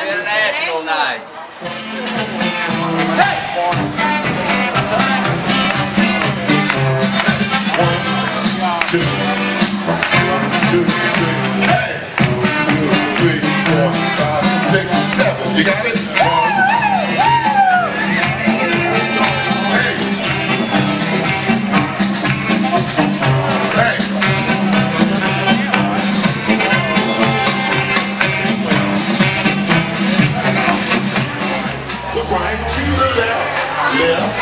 International night.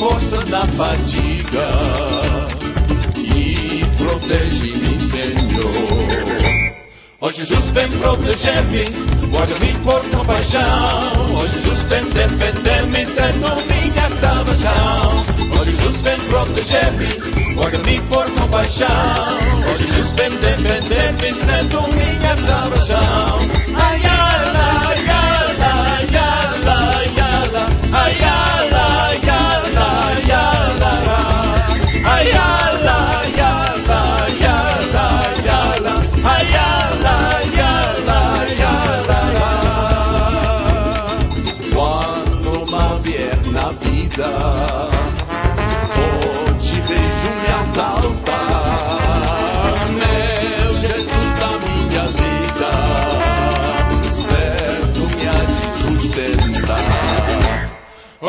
força na fadiga E protege-me, Senhor. Ó Jesus, vem proteger-me Guarda-me por compaixão. Ó Jesus, vem defender-me Sendo minha salvação. Ó Jesus, vem proteger-me Guarda-me por compaixão. Ó Jesus, vem defender-me Sendo minha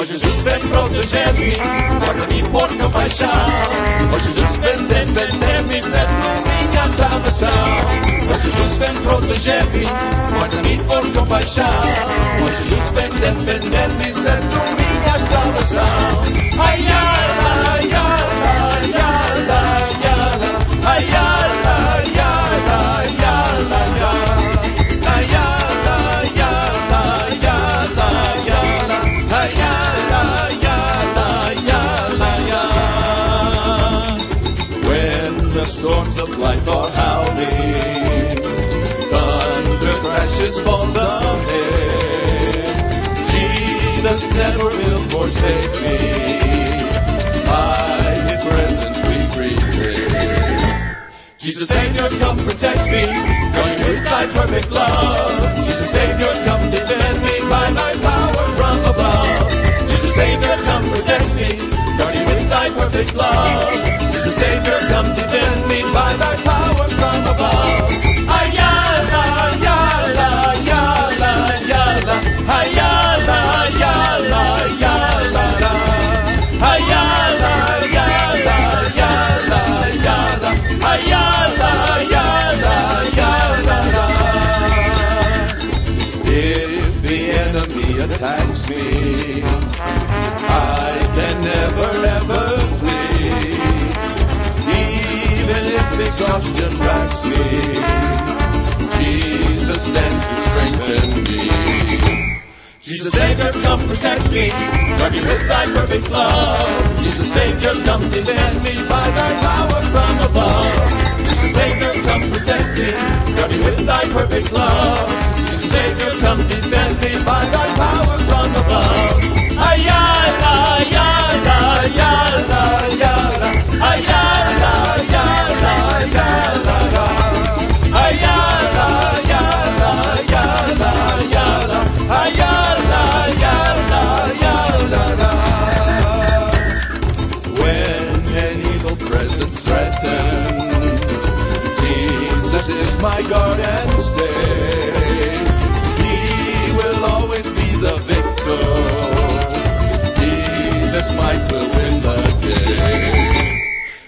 Ó Jesus vem proteger-me Guarda-me por compaixão Ó Jesus vem defender-me Sendo minha salvação. Ó Jesus vem proteger-me Guarda-me por compaixão Ó Jesus vem defender-me Sendo minha salvação. Ai, ai, the storms of life are howling, thunder crashes falls ahead. Jesus never will forsake me. By His presence we prepare. Jesus Savior, come protect me, guard me with Thy perfect love. Jesus Savior, come defend me by Thy power from above. Jesus Savior, come protect me, guard me with Thy perfect love. exhaustion drives me. Jesus stands to strengthen me. Jesus Savior, come protect me, guard me with thy perfect love. Jesus Savior, come defend me by thy power from above. Jesus Savior, come protect me, guard me with thy perfect love. Jesus Savior, come defend me.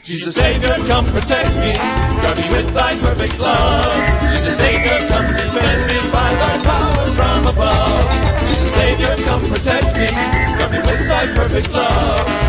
Jesus Savior, come protect me. Guard me with thy perfect love. Jesus Savior, come defend me by thy power from above. Jesus Savior, come protect me. Guard me with thy perfect love.